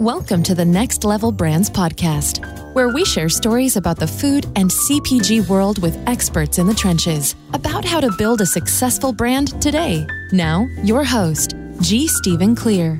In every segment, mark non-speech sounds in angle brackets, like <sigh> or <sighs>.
Welcome to the Next Level Brands podcast, where we share stories about the food and CPG world with experts in the trenches about how to build a successful brand today. Now, your host, G. Stephen Clear.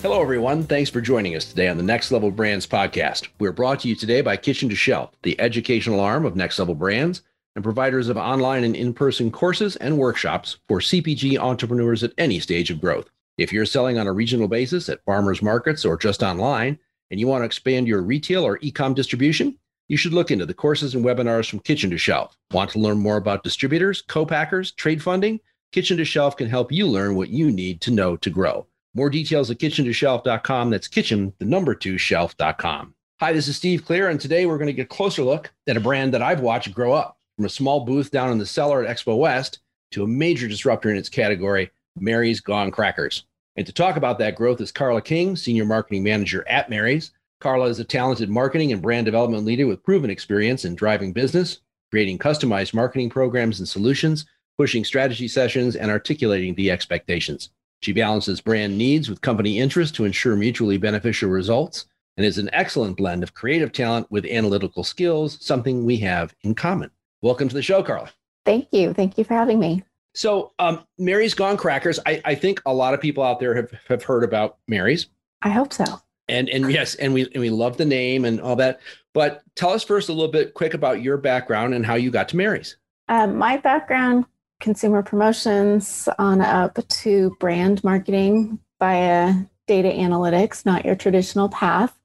Hello, everyone. Thanks for joining us today on the Next Level Brands podcast. We're brought to you today by Kitchen to Shelf, the educational arm of Next Level Brands and providers of online and in person courses and workshops for CPG entrepreneurs at any stage of growth. If you're selling on a regional basis at farmers markets or just online, and you want to expand your retail or e-com distribution, you should look into the courses and webinars from Kitchen to Shelf. Want to learn more about distributors, co-packers, trade funding? Kitchen to Shelf can help you learn what you need to know to grow. More details at kitchen2shelf.com. That's kitchen, the number two shelf.com. Hi, this is Steve Clear, and today we're going to get a closer look at a brand that I've watched grow up from a small booth down in the cellar at Expo West to a major disruptor in its category, Mary's Gone Crackers. And to talk about that growth is Carla King, Senior Marketing Manager at Mary's. Carla is a talented marketing and brand development leader with proven experience in driving business, creating customized marketing programs and solutions, pushing strategy sessions, and articulating the expectations. She balances brand needs with company interest to ensure mutually beneficial results and is an excellent blend of creative talent with analytical skills, something we have in common. Welcome to the show, Carla. Thank you. Thank you for having me. So, um, Mary's Gone Crackers. I, I, think a lot of people out there have, have heard about Mary's. I hope so. And and yes, and we and we love the name and all that. But tell us first a little bit quick about your background and how you got to Mary's. Um, my background: consumer promotions on up to brand marketing via data analytics, not your traditional path.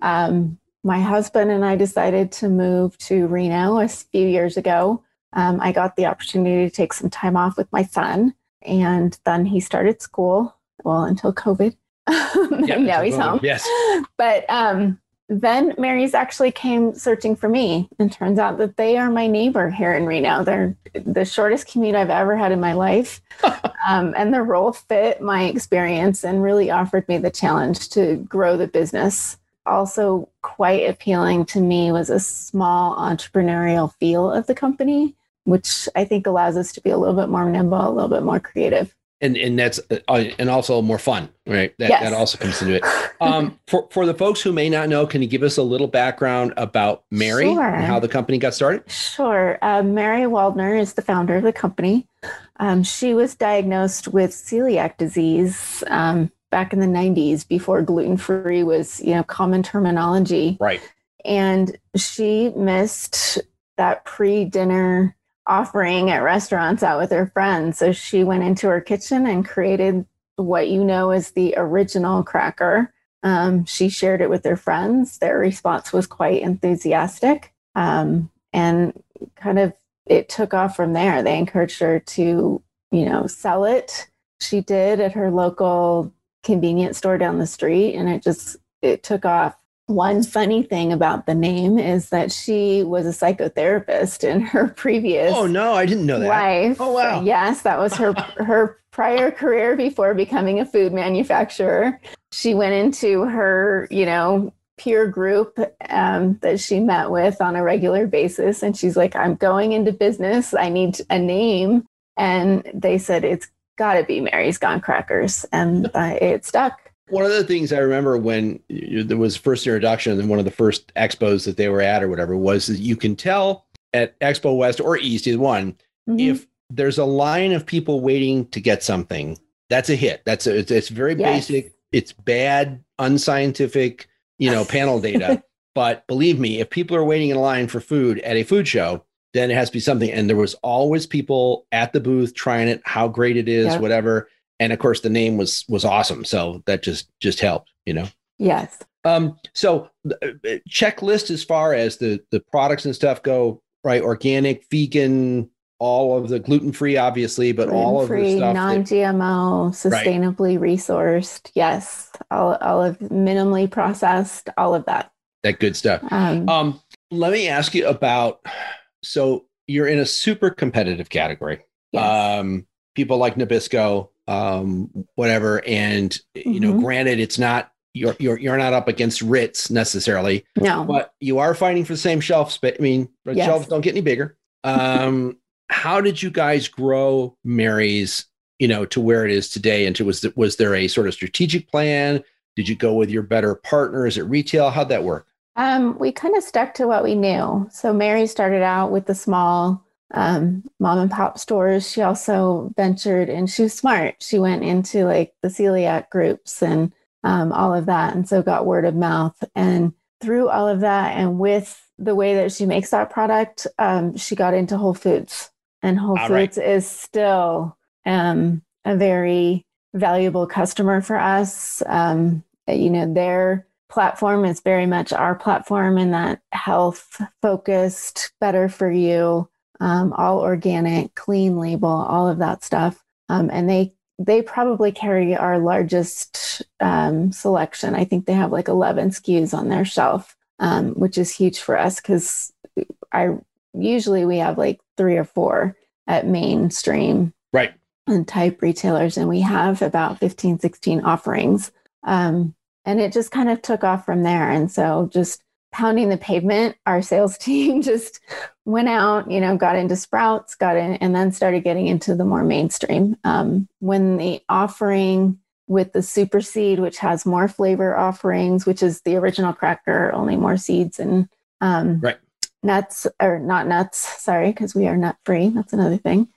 Um, my husband and I decided to move to Reno a few years ago. Um, I got the opportunity to take some time off with my son, and then he started school. Well, until COVID. <laughs> Yep, now he's home. Yes. <laughs> But um, then Mary's actually came searching for me, and turns out that they are my neighbor here in Reno. They're the shortest commute I've ever had in my life, <laughs> um, and the role fit my experience and really offered me the challenge to grow the business also quite appealing to me was a small entrepreneurial feel of the company, which I think allows us to be a little bit more nimble, a little bit more creative. And and that's uh, and also more fun, right? That, yes. that also comes into it. <laughs> Um, for for the folks who may not know, can you give us a little background about Mary sure. and how the company got started? Sure. Uh, Mary Waldner is the founder of the company. Um, she was diagnosed with celiac disease um, back in the 90s before gluten free was you know common terminology. Right. And she missed that pre-dinner offering at restaurants out with her friends. So she went into her kitchen and created what you know as the original cracker. Um, she shared it with her friends. Their response was quite enthusiastic. Um, and kind of it took off from there. They encouraged her to you know sell it. She did at her local convenience store down the street and it just it took off. One funny thing about the name is that she was a psychotherapist in her previous oh no i didn't know that. life. Oh wow. Yes that was her <laughs> her prior career before becoming a food manufacturer. She went into her you know peer group um, that she met with on a regular basis and she's like i'm going into business. I need a name. And they said it's got to be Mary's Gone Crackers, and <laughs> uh, it stuck. One of the things I remember when there was first introduction and one of the first expos that they were at or whatever was that you can tell at Expo West or East, is one, mm-hmm. if there's a line of people waiting to get something, that's a hit. That's a, it's, it's very yes. basic. It's bad, unscientific, you know, <laughs> panel data. but believe me, if people are waiting in line for food at a food show, then it has to be something. And there was always people at the booth trying it, how great it is, yep. whatever. And of course, the name was was awesome, so that just just helped, you know. Yes. Um. So, uh, checklist as far as the the products and stuff go, right? Organic, vegan, all of the gluten free, obviously, but gluten-free, all of the stuff non GMO, sustainably right. resourced. Yes, all all of minimally processed, all of that. That good stuff. Um, um let me ask you about so you're in a super competitive category. Yes. Um, people like Nabisco, um, whatever, and mm-hmm. you know, mm-hmm. granted, it's not you're you're you're not up against Ritz necessarily. No, but you are fighting for the same shelf space. I mean, yes. shelves don't get any bigger. Um, <laughs> how did you guys grow Mary's you know, to where it is today? And to was was there a sort of strategic plan? Did you go with your better partners at retail? How'd that work? Um, we kind of stuck to what we knew. So Mary started out with the small um, mom and pop stores. She also ventured, and she was smart. She went into like the celiac groups and um, all of that, and so got word of mouth. And through all of that, and with the way that she makes that product, um, she got into Whole Foods, and Whole all Foods right. is still um, a very valuable customer for us. Um, you know, their platform is very much our platform in that health focused, better for you, um, all organic, clean label, all of that stuff. Um, and they they probably carry our largest um, selection. I think they have like 11 SKUs on their shelf, um, which is huge for us because I usually we have like three or four at mainstream right and type retailers, and we have about 15, 16 offerings. Um, and it just kind of took off from there. And so just pounding the pavement, our sales <laughs> team just went out, you know, got into Sprouts, got in, and then started getting into the more mainstream. Um, when the offering with the super seed, which has more flavor offerings, which is the original cracker, only more seeds and um, right. nuts or not nuts. Sorry, because we are nut free. That's another thing.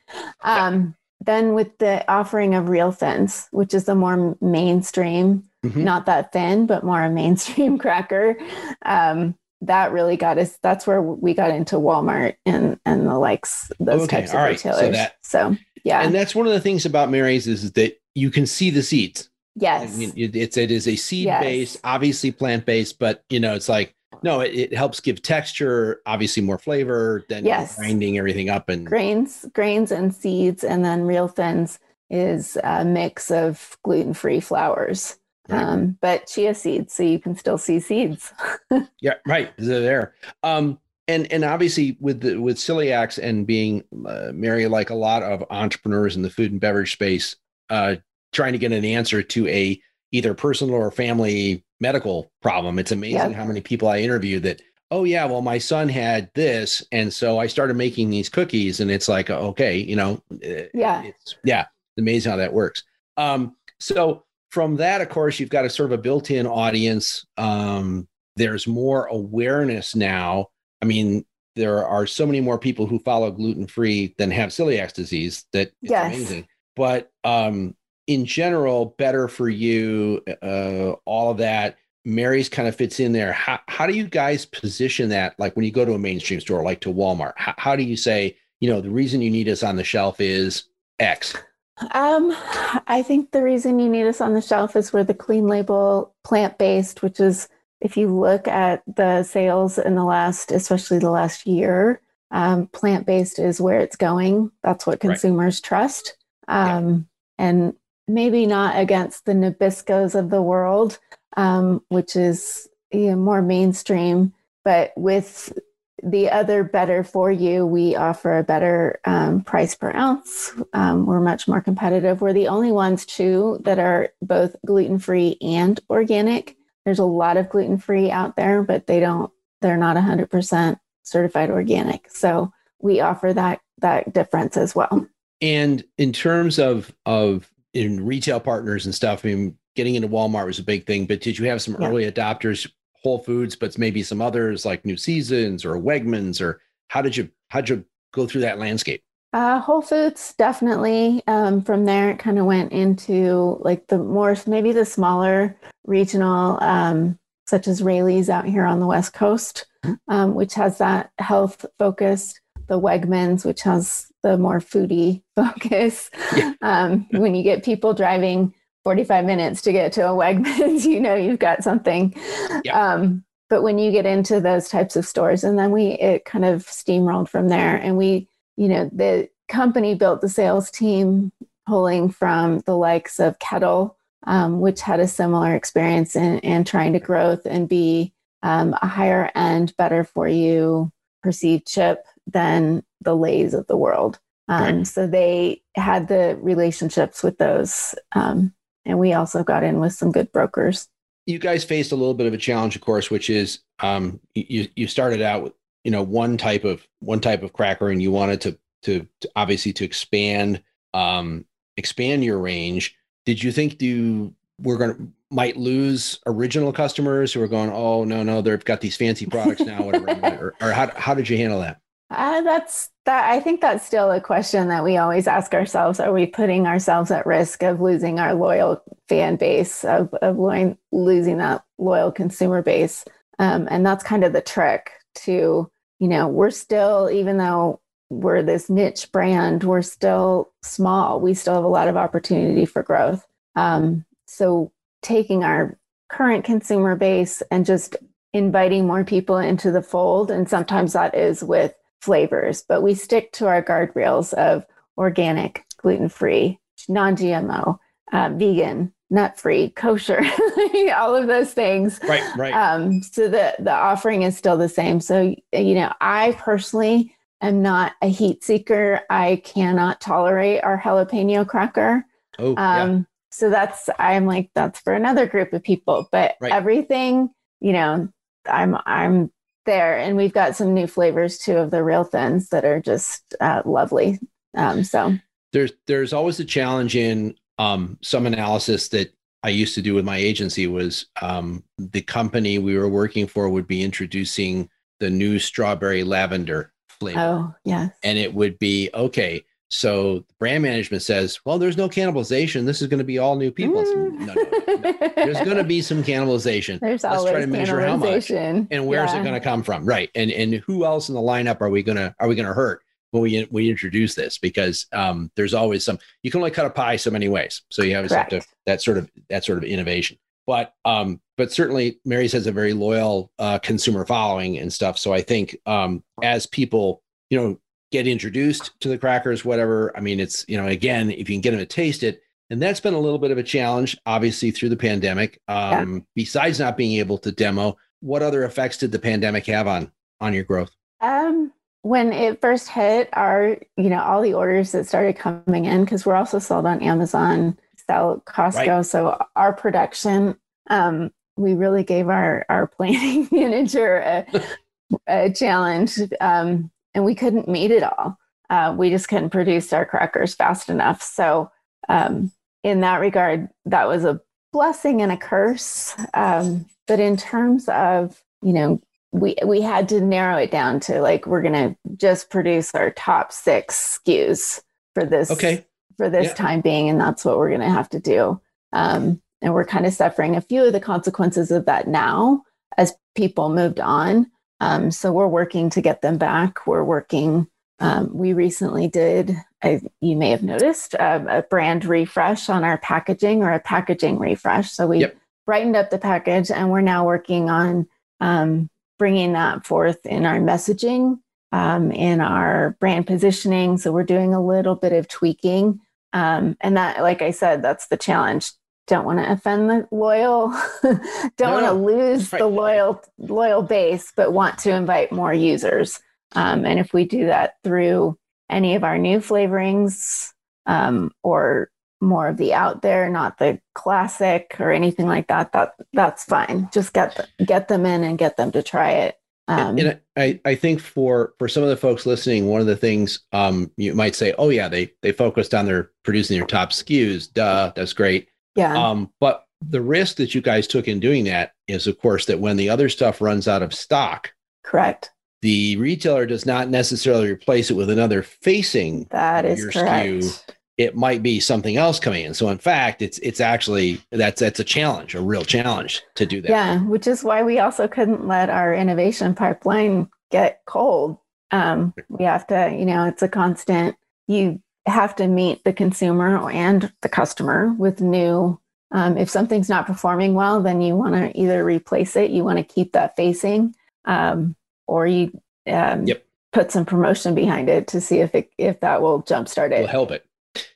Um, then with the offering of real thins, which is the more mainstream, mm-hmm. not that thin, but more a mainstream <laughs> cracker. Um, that really got us. That's where we got into Walmart and and the likes those okay. types of right. retailers. So, that, so yeah, and that's one of the things about Mary's is that you can see the seeds. Yes, I mean, it's it is a seed yes. based, obviously plant based, but you know it's like no, it, it, helps give texture, obviously more flavor than yes. grinding everything up and grains, grains and seeds, and then real thins is a mix of gluten free flours. Right. Um, but chia seeds, so you can still see seeds. <laughs> yeah, right. They're there. Um, and and obviously with the with celiacs and being uh, Mary, like a lot of entrepreneurs in the food and beverage space, uh, trying to get an answer to a either personal or family medical problem. It's amazing how many people I interview that. Oh yeah, well my son had this, and so I started making these cookies, and it's like okay, you know, uh, yeah, it's yeah, amazing how that works. Um, so from that, of course, you've got a sort of a built-in audience. Um, there's more awareness now. I mean, there are so many more people who follow gluten-free than have celiac disease that it's yes. amazing. But um, in general, better for you, uh, all of that. Mary's kind of fits in there. How, how do you guys position that? Like when you go to a mainstream store, like to Walmart, how, how do you say, you know, the reason you need us on the shelf is X? Um, I think the reason you need us on the shelf is we're the clean label plant based, which is if you look at the sales in the last, especially the last year, um, plant based is where it's going. That's what consumers right. trust. Um, yeah. And maybe not against the Nabiscos of the world, um, which is you know, more mainstream, but with the other better for you, we offer a better um, price per ounce. Um, we're much more competitive. We're the only ones, too, that are both gluten free and organic. There's a lot of gluten free out there, but they don't, they're not 100% certified organic. So we offer that that difference as well. And in terms of of in retail partners and stuff, I mean, getting into Walmart was a big thing, but did you have some yeah. early adopters Whole Foods, but maybe some others like New Seasons or Wegmans, or how did you how'd you go through that landscape? Uh, Whole Foods definitely. Um, from there, it kind of went into like the more maybe the smaller regional, um, such as Raley's out here on the West Coast, um, which has that health focus. The Wegmans, which has the more foodie <laughs> focus. Yeah. Um, when you get people driving 45 minutes to get to a Wegmans, <laughs> you know you've got something. Um, but when you get into those types of stores, and then we it kind of steamrolled from there, and we, you know, the company built the sales team pulling from the likes of Kettle, um, which had a similar experience in, in trying to growth and be um, a higher end, better for you perceived chip than the Lays of the world. Um, right. So they had the relationships with those um, and we also got in with some good brokers. You guys faced a little bit of a challenge, of course, which is um, you you started out with you know one type of one type of cracker, and you wanted to to, to obviously to expand um, expand your range, did you think you were going to might lose original customers who are going, oh no no, they've got these fancy products now, whatever, <laughs> or, or how how did you handle that? Uh, that's that. I think that's still a question that we always ask ourselves: Are we putting ourselves at risk of losing our loyal fan base, of of lo- losing that loyal consumer base? Um, and that's kind of the trick. To you know, we're still, even though we're this niche brand, we're still small. We still have a lot of opportunity for growth. Um, so taking our current consumer base and just inviting more people into the fold, and sometimes that is with flavors, but we stick to our guardrails of organic, gluten free, non GMO, uh, vegan, nut free, kosher, <laughs> all of those things. Right, right. Um, so the the offering is still the same. So you know, I personally am not a heat seeker. I cannot tolerate our jalapeno cracker. Oh, um, yeah. So that's I'm like that's for another group of people. But right. everything, you know, I'm I'm there. And we've got some new flavors too of the real thins that are just uh, lovely. Um, so there's there's always a challenge in um, some analysis that I used to do with my agency was um, the company we were working for would be introducing the new strawberry lavender flavor. Oh, yeah. And it would be okay. So brand management says, well, there's no cannibalization. This is going to be all new people. Mm. No, no, no, there's <laughs> going to be some cannibalization. There's Let's try to measure how much and where's yeah. it going to come from, right? And and who else in the lineup are we gonna are we gonna hurt when we we introduce this? Because um, there's always some. You can only cut a pie so many ways, so you always Correct. have to that sort of that sort of innovation. But um, but certainly Mary's has a very loyal uh, consumer following and stuff. So I think um, as people you know get introduced to the crackers, whatever. I mean, it's, you know, again, if you can get them to taste it, and that's been a little bit of a challenge, obviously, through the pandemic. Um, yeah. Besides not being able to demo, what other effects did the pandemic have on on your growth? Um, when it first hit, our you know all the orders that started coming in because we're also sold on Amazon, sell Costco, right. so our production. Um, we really gave our our <laughs> planning manager a, <laughs> a challenge. Um, and we couldn't meet it all. Uh, we just couldn't produce our crackers fast enough. So, um, in that regard, that was a blessing and a curse. Um, but in terms of, you know, we we had to narrow it down to like we're gonna just produce our top six SKUs for this okay. for this yeah. time being, and that's what we're gonna have to do. Um, and we're kind of suffering a few of the consequences of that now as people moved on. Um, so we're working to get them back. We're working. Um, we recently did, a, you may have noticed, a, a, brand refresh on our packaging or a packaging refresh. So we yep. brightened up the package, and we're now working on um, bringing that forth in our messaging, um, in our brand positioning. So we're doing a little bit of tweaking. Um, and that, like I said, that's the challenge don't want to offend the loyal, <laughs> don't no, want to lose right. the loyal loyal base, but want to invite more users. Um, and if we do that through any of our new flavorings um, or more of the out there, not the classic or anything like that, that that's fine. Just get the, get them in and get them to try it. Um, and, I, I think for for some of the folks listening, one of the things um, you might say, oh yeah, they they focused on their producing their top SKUs. Duh, that's great. Yeah. Um, but the risk that you guys took in doing that is, of course, that when the other stuff runs out of stock, correct, the retailer does not necessarily replace it with another facing that is your correct. SKU. It might be something else coming in. So, in fact, it's it's actually that's that's a challenge, a real challenge to do that. Yeah, which is why we also couldn't let our innovation pipeline get cold. Um, we have to, you know, it's a constant. You have to meet the consumer and the customer with new um, if something's not performing well then you want to either replace it you want to keep that facing um, or you um, yep. put some promotion behind it to see if it if that will jumpstart it. Will help it.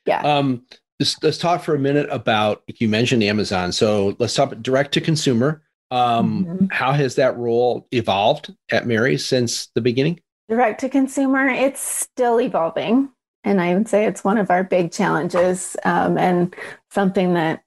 Yeah. Um let's, let's talk for a minute about you mentioned amazon. So let's talk direct to consumer. Um mm-hmm. how has that role evolved at mary since the beginning? Direct to consumer it's still evolving and I would say it's one of our big challenges um, and something that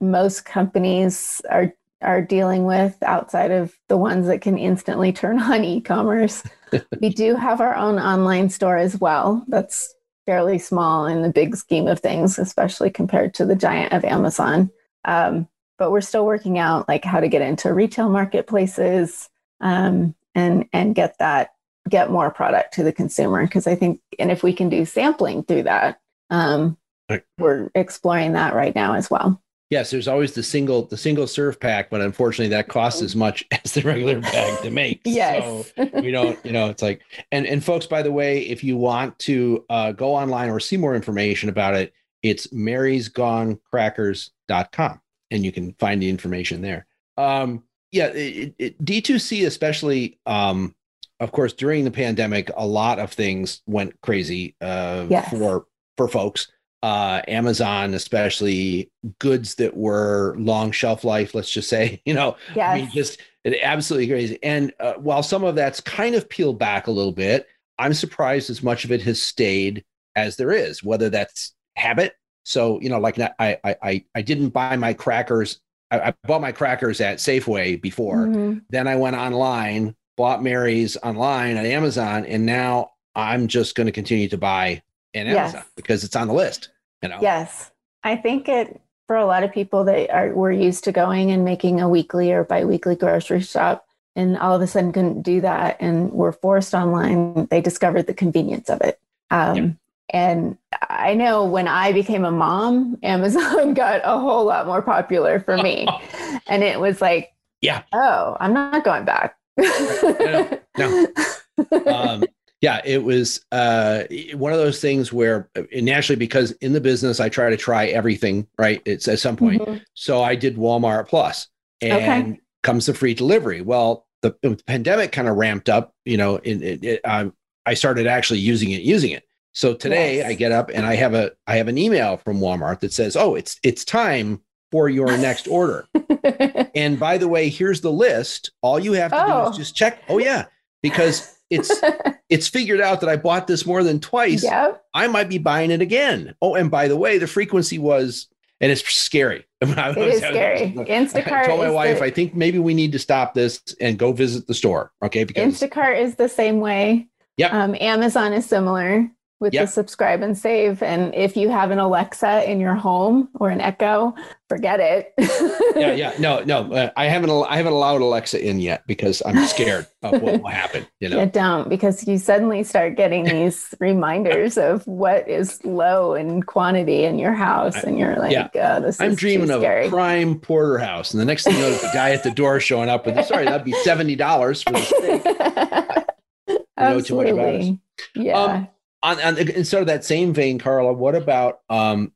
most companies are are dealing with outside of the ones that can instantly turn <laughs> on e-commerce. <laughs> we do have our own online store as well. That's fairly small in the big scheme of things, especially compared to the giant of Amazon. Um, but we're still working out like how to get into retail marketplaces um, and and get that get more product to the consumer because I think and if we can do sampling through that, um, right. we're exploring that right now as well. Yes, there's always the single the single serve pack, but unfortunately that costs as much <laughs> as the regular bag to make. <laughs> yes. So we don't, you know, it's like and and folks, by the way, if you want to uh, go online or see more information about it, it's marysgonecrackers.com and you can find the information there. Um, yeah, it, it, D2C especially um, of course during the pandemic a lot of things went crazy uh, yes. for for folks uh, Amazon, especially goods that were long shelf life, let's just say, <laughs> you know, yes. I mean, just it, absolutely crazy. And uh, while some of that's kind of peeled back a little bit, I'm surprised as much of it has stayed as there is, whether that's habit. So, you know, like I, I, I, I didn't buy my crackers. I, I bought my crackers at Safeway before. Mm-hmm. Then I went online, bought Mary's online at Amazon, and now I'm just going to continue to buy in Amazon yes. because it's on the list. You know? Yes. I think it for a lot of people that are were used to going and making a weekly or biweekly grocery shop and all of a sudden couldn't do that and were forced online, they discovered the convenience of it. Um, yeah. And I know when I became a mom, <laughs> Amazon got a whole lot more popular for me. <laughs> and it was like, yeah, oh, I'm not going back. No, no. Um, yeah, it was uh, one of those things where naturally, because in the business, I try to try everything, right? It's at some point. Mm-hmm. So I did Walmart Plus and okay. comes the free delivery. Well, the, the pandemic kind of ramped up, you know, in, it, it, um, I started actually using it, using it. So today yes. I get up and I have a I have an email from Walmart that says, "Oh, it's it's time for your next order." <laughs> and by the way, here's the list. All you have to oh. do is oh. just check. Oh yeah, because it's <laughs> it's figured out that I bought this more than twice. Yep. I might be buying it again. Oh, and by the way, the frequency was and it's scary. <laughs> it is scary. Instacart. I told my wife, the, I think maybe we need to stop this and go visit the store. Okay, because Instacart is the same way. Yeah. Um, Amazon is similar with yep. the subscribe and save. And if you have an Alexa in your home or an Echo, forget it. <laughs> yeah, yeah, no, no, uh, I haven't. I haven't allowed Alexa in yet because I'm scared of what will happen. You know, yeah, don't because you suddenly start getting <laughs> these reminders of what is low in quantity in your house, and you're like, yeah. oh, this I'm dreaming of a prime porterhouse, and the next thing you know, the guy at the door showing up with, sorry, that'd be seventy dollars for the steak. <laughs> Absolutely. Yeah. Um, on, on instead of that same vein, Carla, what about um,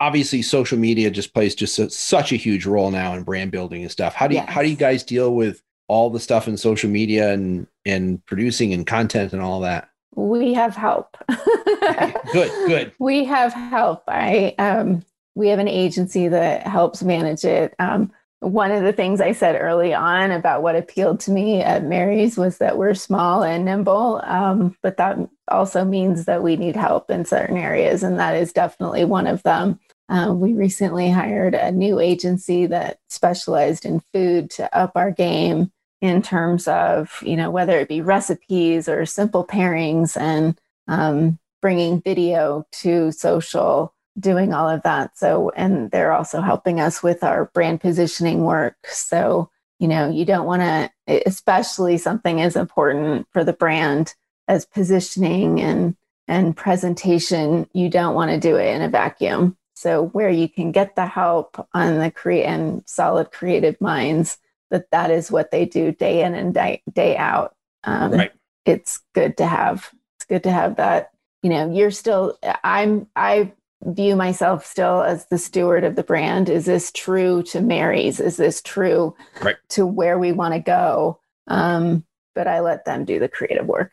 obviously social media just plays just a, such a huge role now in brand building and stuff. How do you yes. how do you guys deal with all the stuff in social media and and producing and content and all that? We have help. <laughs> good, good. <laughs> We have help. I um, we have an agency that helps manage it. Um, one of the things I said early on about what appealed to me at Mary's was that we're small and nimble, um, but that also means that we need help in certain areas, and that is definitely one of them. Um, we recently hired a new agency that specialized in food to up our game in terms of, you know, whether it be recipes or simple pairings and um, bringing video to social doing all of that. So, and they're also helping us with our brand positioning work. So, you know, you don't want to, especially something as important for the brand as positioning and and presentation, you don't want to do it in a vacuum. So, where you can get the help on the create and solid creative minds, that that is what they do day in and day, day out. Um, right. It's good to have. It's good to have that. You know, you're still. I'm. I view myself still as the steward of the brand. Is this true to Mary's? Is this true right. to where we want to go? Um, but I let them do the creative work.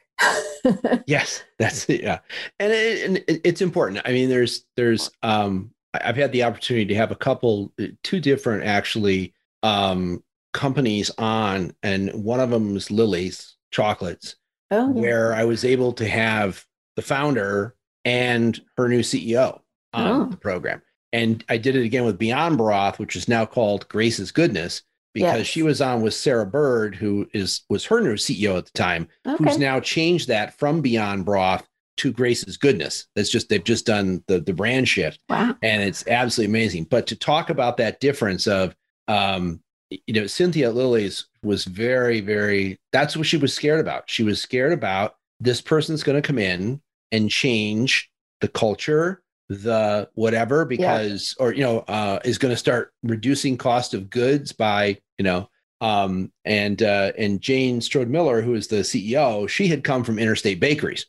<laughs> yes, that's it. Yeah, and, it, and it, it's important. I mean, there's there's um, I've had the opportunity to have a couple, uh, two different actually um, companies on, and one of them is Lily's Chocolates, oh, yeah. where I was able to have the founder and her new CEO on oh. the program. And I did it again with Beyond Broth, which is now called Grace's Goodness, because yes. she was on with Sarah Bird, who is was her new CEO at the time, okay. who's now changed that from Beyond Broth to Grace's goodness. That's just they've just done the the brand shift, Wow. and it's absolutely amazing. But to talk about that difference of, um, you know, Cynthia Lilly's was very, very. That's what she was scared about. She was scared about this person's going to come in and change the culture, the whatever, because or you know, uh, is going to start reducing cost of goods by you know. Um, and uh, and Jane Strode Miller, who is the CEO, she had come from Interstate Bakeries.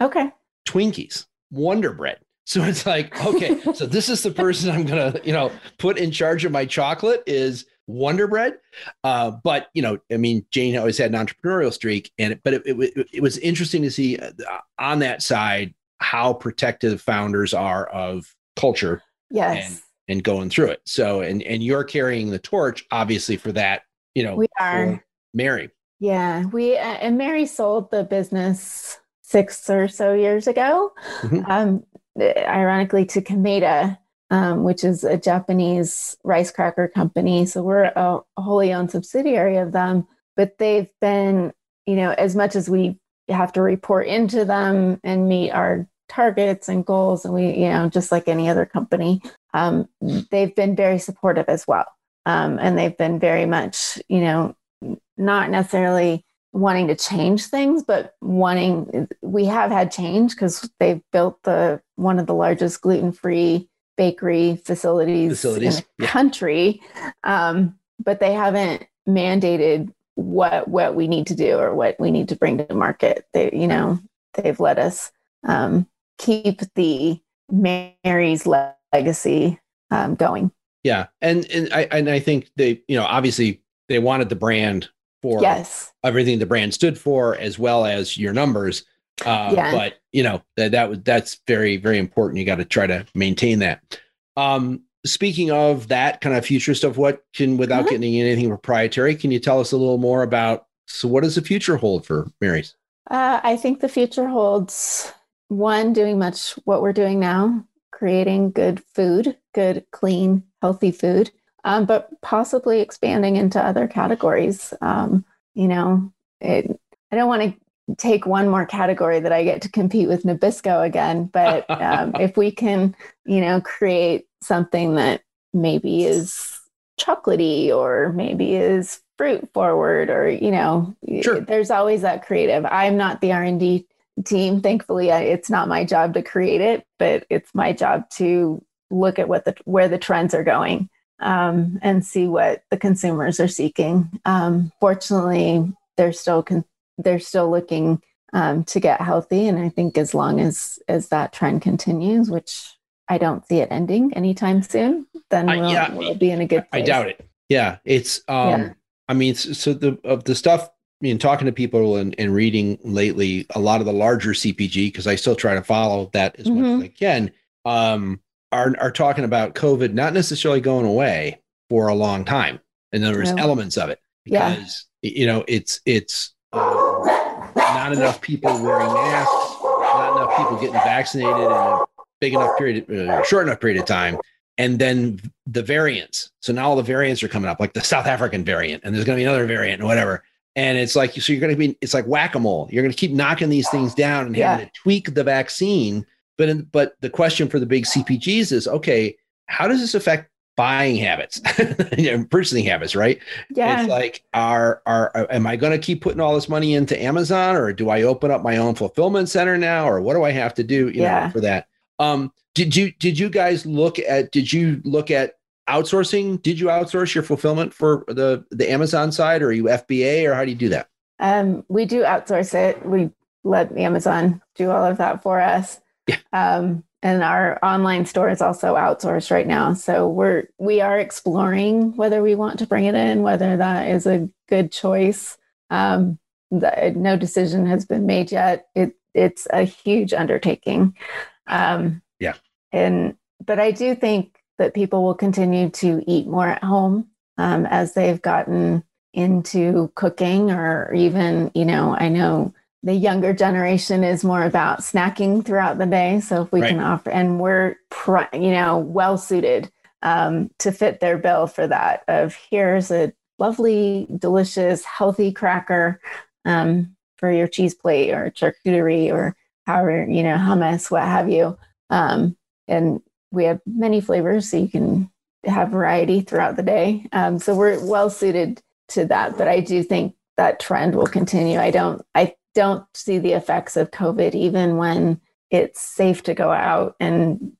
Okay. Twinkies, Wonder Bread. So it's like, okay, <laughs> so this is the person I'm gonna, you know, put in charge of my chocolate is Wonder Bread. Uh, but you know, I mean, Jane always had an entrepreneurial streak, and but it, it, it was interesting to see uh, on that side how protective founders are of culture Yes. and going through it. So, and and you're carrying the torch, obviously, for that. You know, we are. Mary. Yeah. We, uh, and Mary sold the business six or so years ago, Mhm. um, ironically to Kameda, um, which is a Japanese rice cracker company. So we're a, a wholly owned subsidiary of them, but they've been, you know, as much as we have to report into them and meet our targets and goals, and we, you know, just like any other company, um, they've been very supportive as well. Um, and they've been very much, you know, not necessarily wanting to change things, but wanting, we have had change because they've built the one of the largest gluten free bakery facilities, Facilities, in the yeah. country. Um, but they haven't mandated what what we need to do or what we need to bring to market. They, you know, they've let us um, keep the Mary's legacy um, going. Yeah, and and I and I think they, you know, obviously they wanted the brand for Yes. everything the brand stood for, as well as your numbers. Uh, Yeah. But you know that that was that's very very important. You got to try to maintain that. Um, speaking of that kind of future stuff, what can without Uh-huh. getting anything proprietary, can you tell us a little more about? So, what does the future hold for Mary's? Uh, I think the future holds one, doing much what we're doing now, creating good food, good, clean, healthy food, um, but possibly expanding into other categories. Um, you know, it, I don't want to take one more category that I get to compete with Nabisco again, but <laughs> um, if we can, you know, create something that maybe is chocolatey or maybe is fruit forward or you know Sure. there's always that creative i'm not the r&d team thankfully I, it's not my job to create it but it's my job to look at what the where the trends are going um, and see what the consumers are seeking um, fortunately they're still con- they're still looking um, to get healthy and i think as long as as that trend continues which i don't see it ending anytime soon then we'll, yeah, we'll be in a good place. I doubt it. Yeah, it's um Yeah. I mean so the of the stuff I mean talking to people and, and reading lately a lot of the larger CPG because I still try to follow that as much as Mhm. I can um are are talking about COVID not necessarily going away for a long time and there's No. elements of it Yeah. because you know it's it's um, not enough people wearing masks not enough people getting vaccinated in a big enough period uh, short enough period of time and then the variants. So now all the variants are coming up, like the South African variant, and there's going to be another variant and whatever. And it's like, so you're going to be, it's like whack a mole. You're going to keep knocking these things down and having to tweak the vaccine. But, in, but the question for the big CPGs is, okay, how does this affect buying habits, <laughs> and purchasing habits? Right? yeah It's like, are are am I going to keep putting all this money into Amazon, or do I open up my own fulfillment center now, or what do I have to do, you Yeah. know, for that? Um, did you did you guys look at did you look at outsourcing? Did you outsource your fulfillment for the the Amazon side, or are you FBA, or how do you do that? Um, we do outsource it. We let Amazon do all of that for us. Yeah. Um, and our online store is also outsourced right now. So we're we are exploring whether we want to bring it in, whether that is a good choice. Um, the, no decision has been made yet. It it's a huge undertaking. Um, Yeah. And but I do think that people will continue to eat more at home um, as they've gotten into cooking or even you know i know the younger generation is more about snacking throughout the day so if we Right. can offer and we're you know well suited um, to fit their bill for that of here's a lovely delicious healthy cracker um, for your cheese plate or charcuterie or however, you know, hummus, what have you. Um, and we have many flavors, so you can have variety throughout the day. Um, so we're well suited to that. But I do think that trend will continue. I don't I don't see the effects of COVID even when it's safe to go out and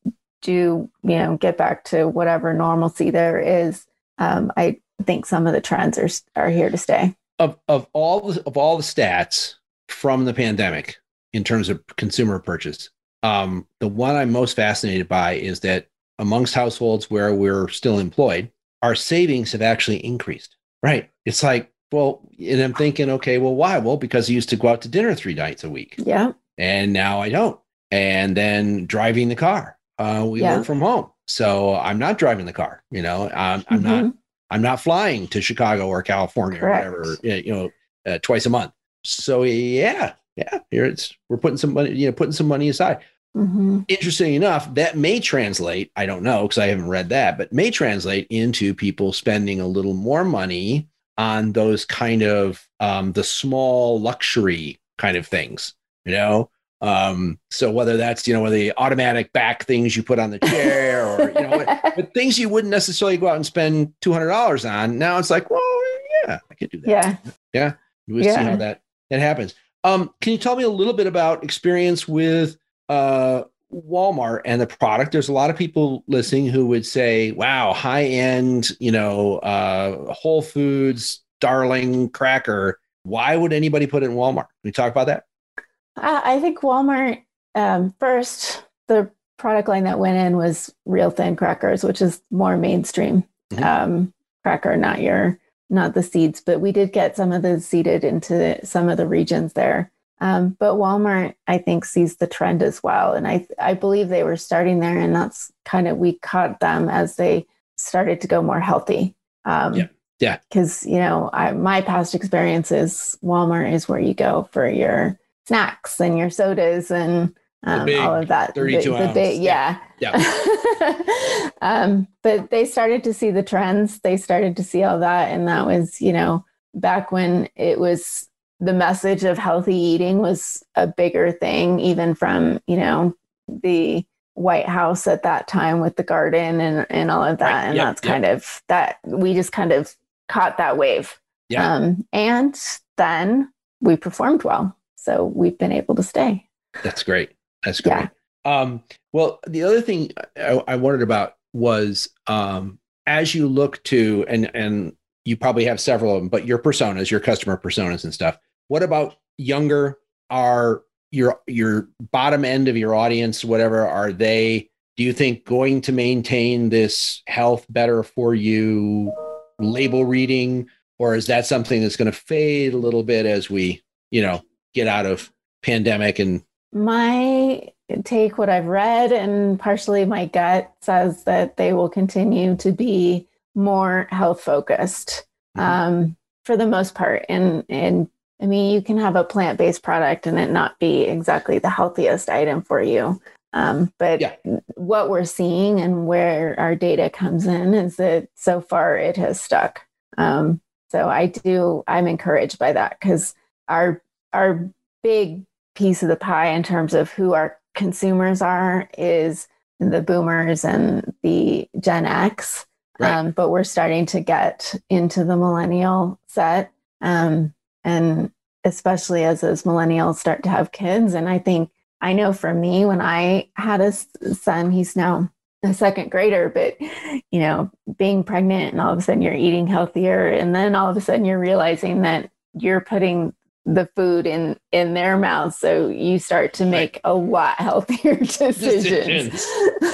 do, you know, get back to whatever normalcy there is. Um, I think some of the trends are are here to stay. Of of all the, of all the stats from the pandemic in terms of consumer purchase, um, the one I'm most fascinated by is that amongst households where we're still employed, our savings have actually increased. Right? It's like, well, and I'm thinking, okay, well, why? Well, because I used to go out to dinner three nights a week. Yeah. And now I don't. And then driving the car. Uh, we Yeah. work from home, so I'm not driving the car. You know, I'm, I'm not Mhm. I'm not flying to Chicago or California Correct. or whatever, you know, uh, twice a month. So yeah, yeah, here it's we're putting some money, you know, putting some money aside. Mhm. Interesting enough, that may translate. I don't know because I haven't read that, but may translate into people spending a little more money on those kind of um, the small luxury kind of things. You know, um, so whether that's you know whether the automatic back things you put on the chair or you know <laughs> but things you wouldn't necessarily go out and spend two hundred dollars on. Now it's like, well, yeah, I could do that. yeah. Yeah, we'll see how that that happens. Um, can you tell me a little bit about experience with uh, Walmart and the product? There's a lot of people listening who would say, "Wow, high end, you know, uh, Whole Foods, darling cracker." Why would anybody put it in Walmart? Can we talk about that? I I think Walmart um, first the product line that went in was real thin crackers, which is more mainstream Mhm. um, cracker, not your not the seeds. But we did get some of the seeded into some of the regions there. Um, but Walmart, I think, sees the trend as well, and I I believe they were starting there, and that's kind of we caught them as they started to go more healthy. Um, Yeah. Yeah. Because you know, I, my past experiences, Walmart is where you go for your snacks and your sodas and um, big all of that. 32 the, the ounce. big, yeah. <laughs> um, but they started to see the trends. They started to see all that, and that was, you know, back when it was the message of healthy eating was a bigger thing, even from you know the White House at that time with the garden and and all of that. Right. And Yep. that's Yep. kind of that we just kind of caught that wave. Yeah. Um, and then we performed well. So we've been able to stay. That's great. That's great. Yeah. Um, well, the other thing I, I wondered about was um, as you look to, and and you probably have several of them, but your personas, your customer personas and stuff. What about younger? Are your your bottom end of your audience, whatever, are they? Do you think going to maintain this health better for you label reading, or is that something that's going to fade a little bit as we, you know, get out of pandemic and My take, what I've read, and partially my gut says that they will continue to be more health focused Mhm. um, for the most part. And and I mean, you can have a plant based product and it not be exactly the healthiest item for you. Um, but Yeah. what we're seeing and where our data comes in is that so far it has stuck. Um, so I do, I'm encouraged by that because our our big piece of the pie in terms of who our consumers are is the boomers and the Gen X. Right. Um, but we're starting to get into the millennial set. Um, and especially as those millennials start to have kids. And I think I know for me, when I had a son, he's now a second grader, but you know, being pregnant and all of a sudden you're eating healthier, and then all of a sudden you're realizing that you're putting the food in in their mouths so you start to make a lot healthier <laughs> decisions, <laughs>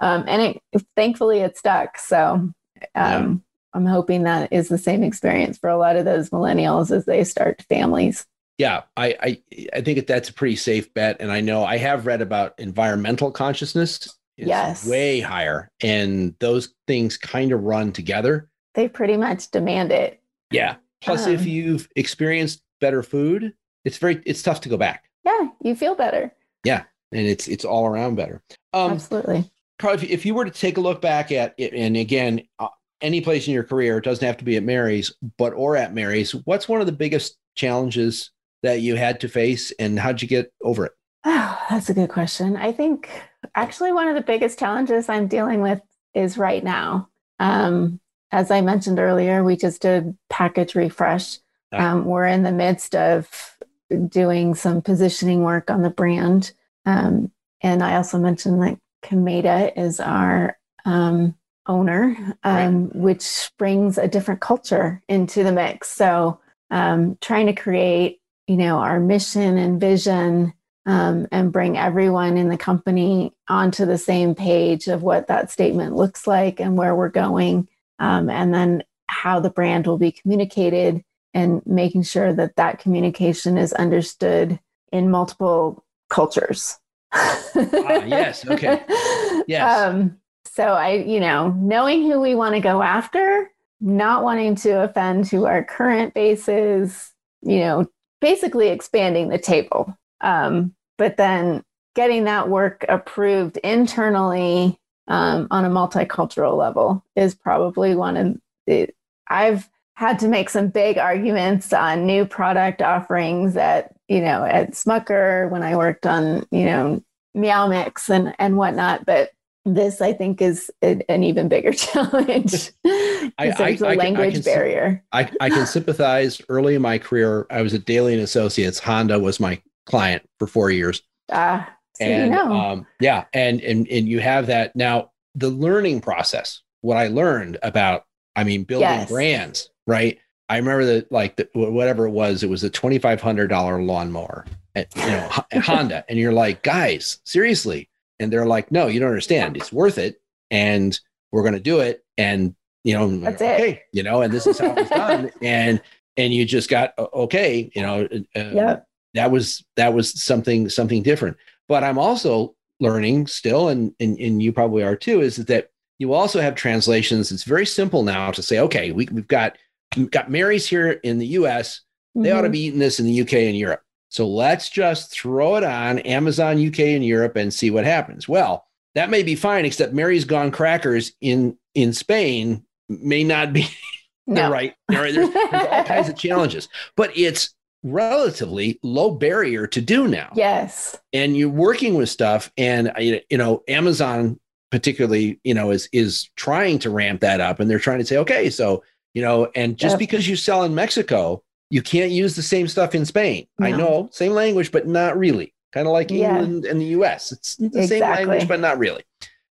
um, and it thankfully it stuck. So um, Yeah. I'm hoping that is the same experience for a lot of those millennials as they start families Yeah, I, I I think that that's a pretty safe bet, and I know I have read about environmental consciousness. is Yes. way higher, and those things kind of run together. they pretty much demand it Yeah. Plus, if Um. you've experienced better food, it's very it's tough to go back, yeah you feel better Yeah, and it's it's all around better. Um, absolutely Carl, if, if you were to take a look back at it, and again, uh, any place in your career, it doesn't have to be at Mary's, but or at Mary's, what's one of the biggest challenges that you had to face, and how'd you get over it? Oh, <sighs> that's a good question. I think actually one of the biggest challenges I'm dealing with is right now. Um, as I mentioned earlier, we just did package refresh. Ah. Um, we're in the midst of doing some positioning work on the brand. Um, and I also mentioned that Kameda is our um, owner, um, right. which brings a different culture into the mix. So, um, trying to create, you know, our mission and vision um, and bring everyone in the company onto the same page of what that statement looks like and where we're going, um, and then how the brand will be communicated, and making sure that that communication is understood in multiple cultures. ah, yes. Okay. <laughs> Yes. Um, so I, you know, knowing who we want to go after, not wanting to offend who our current base is, you know, basically expanding the table. Um, but then getting that work approved internally um, on a multicultural level is probably one of the, I've had to make some big arguments on new product offerings at, you know, at Smucker when I worked on, you know, Meow Mix and, and whatnot. But this I think is an, an even bigger <laughs> challenge because there's a language I barrier. I, I can sympathize. Early in my career, I was at Daly and Associates. Honda was my client for four years. Ah, uh, so and you know. um, yeah, and and and you have that now. The learning process. What I learned about, I mean, building yes. brands, right? I remember that, like, the, whatever it was, it was a twenty five hundred dollar lawnmower, at, you know, <laughs> Honda, and you're like, guys, seriously, and they're like, no, you don't understand. It's worth it. And we're going to do it. And, you know, that's okay, it. you know, and this is how it's done. <laughs> and, and you just got, okay, you know, uh, yep. that was, that was something, something different. But I'm also learning still, and, and, and you probably are too, is that you also have translations. It's very simple now to say, okay, we, we've got, we've got Mary's here in the US. They mm-hmm. ought to mm-hmm. be eating this in the UK and Europe. So let's just throw it on Amazon UK and Europe and see what happens. Well, that may be fine, except Mary's Gone Crackers in in Spain may not be <laughs> no. the right. There's, there's all <laughs> kinds of challenges, but it's relatively low barrier to do now. Yes, and you're working with stuff, and you know Amazon particularly, you know, is is trying to ramp that up, and they're trying to say, okay, so you know, and just yep. because you sell in Mexico you can't use the same stuff in Spain. No. I know, same language, but not really. Kind of like yeah. England and the US. It's the exactly. same language, but not really.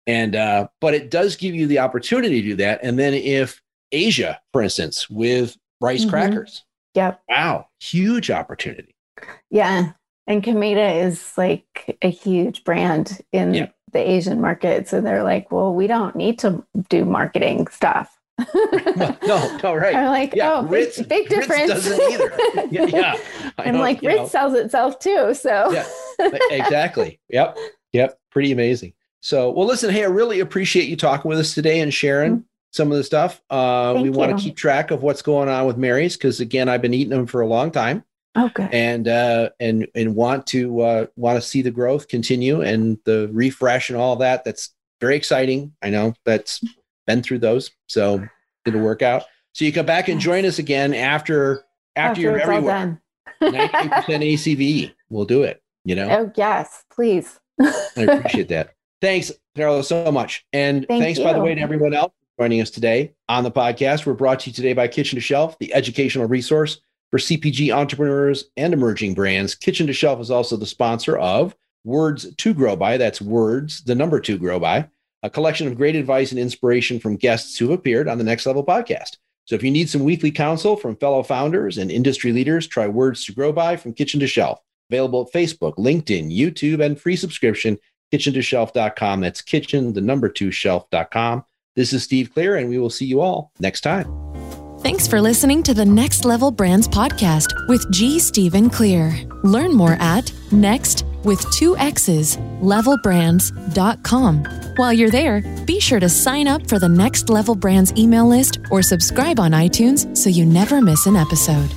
And uh, but it does give you the opportunity to do that. And then if Asia, for instance, with rice mm-hmm. crackers. Yep. Wow, huge opportunity. Yeah. And Kameda is like a huge brand in yeah. the Asian market. So they're like, well, we don't need to do marketing stuff no, no, right. I'm like, yeah, oh, Ritz, big, big difference. Ritz doesn't either. <laughs> Yeah, yeah. and like Ritz know. sells itself too. So yeah, exactly. Yep, yep. Pretty amazing. So, well, listen, hey, I really appreciate you talking with us today and sharing mm-hmm. some of the stuff. Uh, we want to keep track of what's going on with Mary's because, again, I've been eating them for a long time. Okay. And uh, and and want to uh, want to see the growth continue and the refresh and all that. That's very exciting. I know that's been through those, so it'll work out. So you come back and join us again after after, after you're everywhere. Ninety percent <laughs> ACV. We'll do it. You know. Oh yes, please. I appreciate that. Thanks, Carol, so much. And Thank thanks, you. by the way, to everyone else joining us today on the podcast. We're brought to you today by Kitchen to Shelf, the educational resource for CPG entrepreneurs and emerging brands. Kitchen to Shelf is also the sponsor of Words to Grow By. That's words, the number two grow by a collection of great advice and inspiration from guests who have appeared on the Next Level podcast. So if you need some weekly counsel from fellow founders and industry leaders, try Words to Grow By from Kitchen to Shelf. Available at Facebook, LinkedIn, YouTube, and free subscription, kitchen2shelf.com. That's kitchen, the number two shelf.com. This is Steve Clear, and we will see you all next time. Thanks for listening to the Next Level Brands podcast with G. Stephen Clear. Learn more at next with two X's, levelbrands.com. While you're there, be sure to sign up for the Next Level Brands email list or subscribe on iTunes so you never miss an episode.